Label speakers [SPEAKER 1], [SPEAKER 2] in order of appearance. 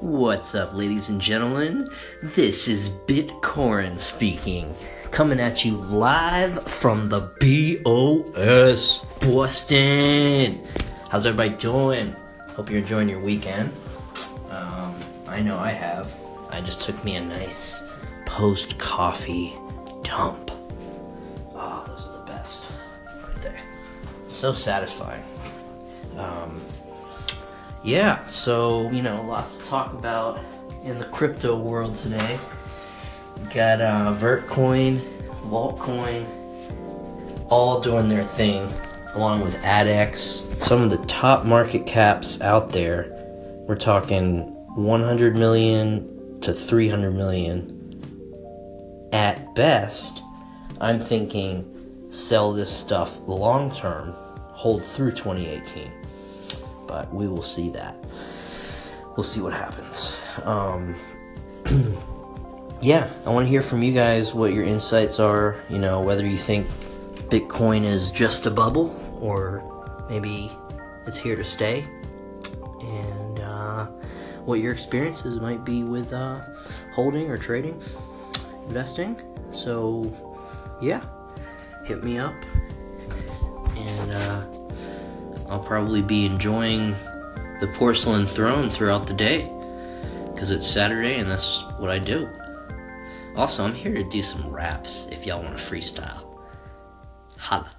[SPEAKER 1] What's up, ladies and gentlemen? This is Bitcoin speaking, coming at you live from the BOS Boston. How's everybody doing? Hope you're enjoying your weekend. Um, I know I have. I just took me a nice post coffee dump. Oh, those are the best. Right there. So satisfying. Um, yeah, so, you know, lots to talk about in the crypto world today. We got uh, Vertcoin, Vaultcoin, all doing their thing, along with ADX. Some of the top market caps out there, we're talking 100 million to 300 million. At best, I'm thinking sell this stuff long term, hold through 2018 but we will see that. We'll see what happens. Um, yeah, I want to hear from you guys what your insights are. You know, whether you think Bitcoin is just a bubble or maybe it's here to stay, and uh, what your experiences might be with uh, holding or trading, investing. So, yeah, hit me up I'll probably be enjoying the porcelain throne throughout the day because it's Saturday and that's what I do. Also, I'm here to do some raps if y'all want to freestyle. Holla.